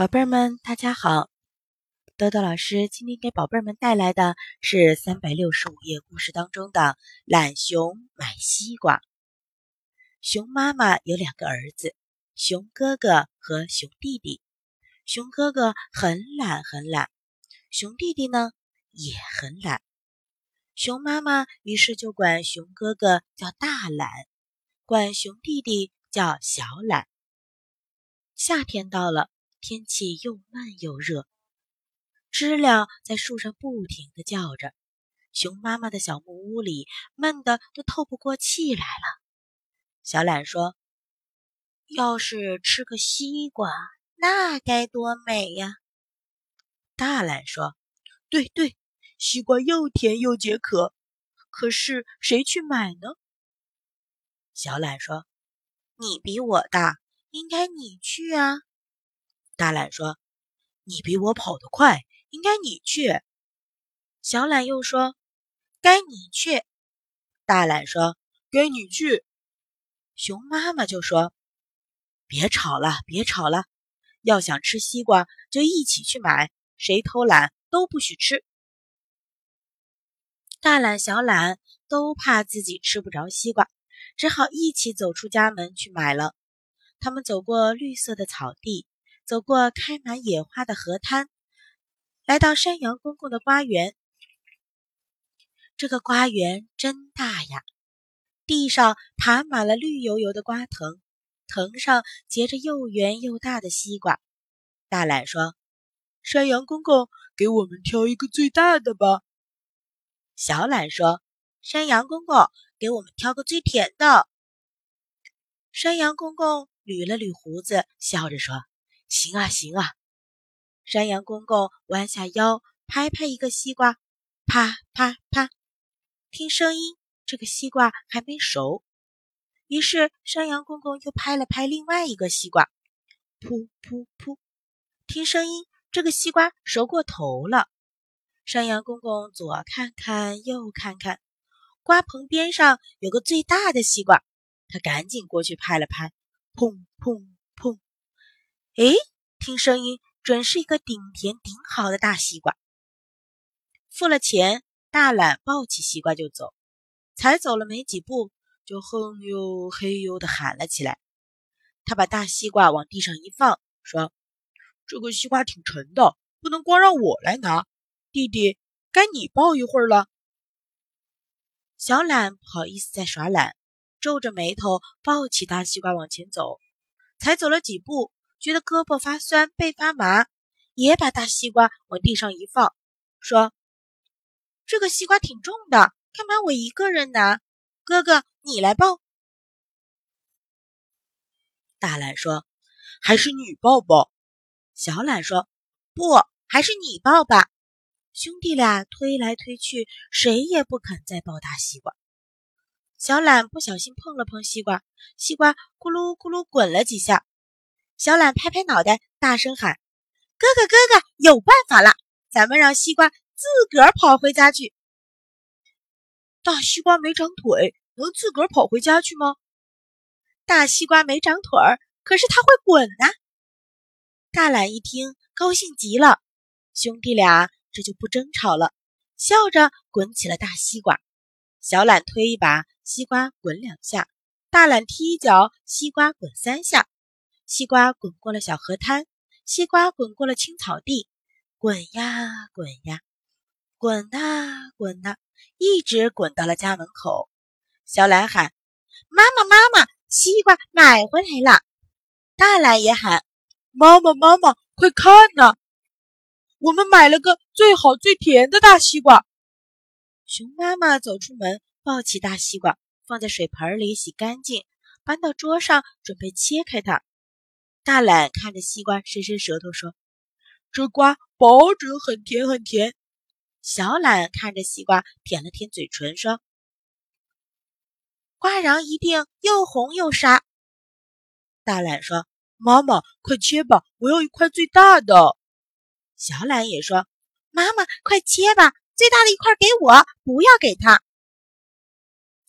宝贝儿们，大家好！豆豆老师今天给宝贝儿们带来的是三百六十五页故事当中的《懒熊买西瓜》。熊妈妈有两个儿子，熊哥哥和熊弟弟。熊哥哥很懒很懒，熊弟弟呢也很懒。熊妈妈于是就管熊哥哥叫大懒，管熊弟弟叫小懒。夏天到了。天气又闷又热，知了在树上不停地叫着。熊妈妈的小木屋里闷得都透不过气来了。小懒说：“要是吃个西瓜，那该多美呀！”大懒说：“对对，西瓜又甜又解渴。可是谁去买呢？”小懒说：“你比我大，应该你去啊。”大懒说：“你比我跑得快，应该你去。”小懒又说：“该你去。”大懒说：“该你去。”熊妈妈就说：“别吵了，别吵了，要想吃西瓜就一起去买，谁偷懒都不许吃。”大懒、小懒都怕自己吃不着西瓜，只好一起走出家门去买了。他们走过绿色的草地。走过开满野花的河滩，来到山羊公公的瓜园。这个瓜园真大呀！地上爬满了绿油油的瓜藤，藤上结着又圆又大的西瓜。大懒说：“山羊公公，给我们挑一个最大的吧。”小懒说：“山羊公公，给我们挑个最甜的。”山羊公公捋了捋胡子，笑着说。行啊，行啊！山羊公公弯下腰，拍拍一个西瓜，啪啪啪，听声音，这个西瓜还没熟。于是山羊公公又拍了拍另外一个西瓜，噗噗噗，听声音，这个西瓜熟过头了。山羊公公左看看，右看看，瓜棚边上有个最大的西瓜，他赶紧过去拍了拍，砰砰砰。哎，听声音，准是一个顶甜顶好的大西瓜。付了钱，大懒抱起西瓜就走，才走了没几步，就哼哟嘿哟的喊了起来。他把大西瓜往地上一放，说：“这个西瓜挺沉的，不能光让我来拿。弟弟，该你抱一会儿了。”小懒不好意思再耍懒，皱着眉头抱起大西瓜往前走，才走了几步。觉得胳膊发酸，背发麻，也把大西瓜往地上一放，说：“这个西瓜挺重的，干嘛我一个人拿？哥哥，你来抱。”大懒说：“还是你抱抱。”小懒说：“不，还是你抱吧。”兄弟俩推来推去，谁也不肯再抱大西瓜。小懒不小心碰了碰西瓜，西瓜咕噜咕噜滚了几下。小懒拍拍脑袋，大声喊：“哥哥，哥哥，有办法了！咱们让西瓜自个儿跑回家去。”大西瓜没长腿，能自个儿跑回家去吗？大西瓜没长腿儿，可是它会滚呐！大懒一听，高兴极了。兄弟俩这就不争吵了，笑着滚起了大西瓜。小懒推一把，西瓜滚两下；大懒踢一脚，西瓜滚三下。西瓜滚过了小河滩，西瓜滚过了青草地，滚呀滚呀，滚呐滚呐，一直滚到了家门口。小懒喊：“妈妈妈妈，西瓜买回来了！”大懒也喊：“妈妈妈妈，快看呐，我们买了个最好最甜的大西瓜。”熊妈妈走出门，抱起大西瓜，放在水盆里洗干净，搬到桌上，准备切开它。大懒看着西瓜，伸伸舌头说：“这瓜保准很甜很甜。”小懒看着西瓜，舔了舔嘴唇，说：“瓜瓤一定又红又沙。”大懒说：“妈妈，快切吧，我要一块最大的。”小懒也说：“妈妈，快切吧，最大的一块给我，不要给他。”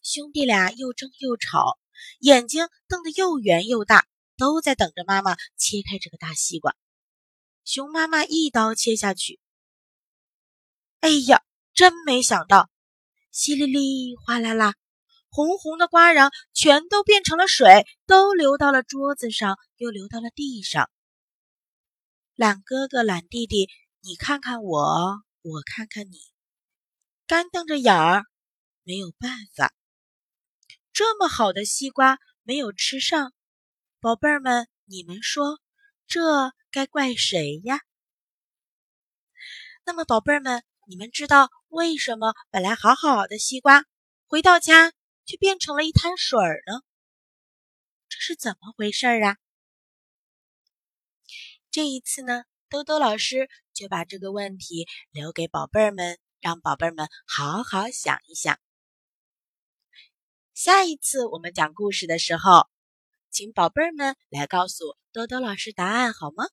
兄弟俩又争又吵，眼睛瞪得又圆又大。都在等着妈妈切开这个大西瓜。熊妈妈一刀切下去。哎呀，真没想到，淅沥沥，哗啦啦，红红的瓜瓤全都变成了水，都流到了桌子上，又流到了地上。懒哥哥、懒弟弟，你看看我，我看看你，干瞪着眼儿，没有办法。这么好的西瓜没有吃上，宝贝儿们，你们说这该怪谁呀？那么，宝贝儿们。你们知道为什么本来好好的西瓜回到家却变成了一滩水儿呢？这是怎么回事啊？这一次呢，兜兜老师就把这个问题留给宝贝儿们，让宝贝儿们好好想一想。下一次我们讲故事的时候，请宝贝儿们来告诉多多老师答案好吗？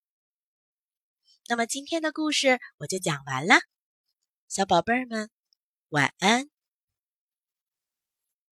那么今天的故事我就讲完了。小宝贝儿们，晚安。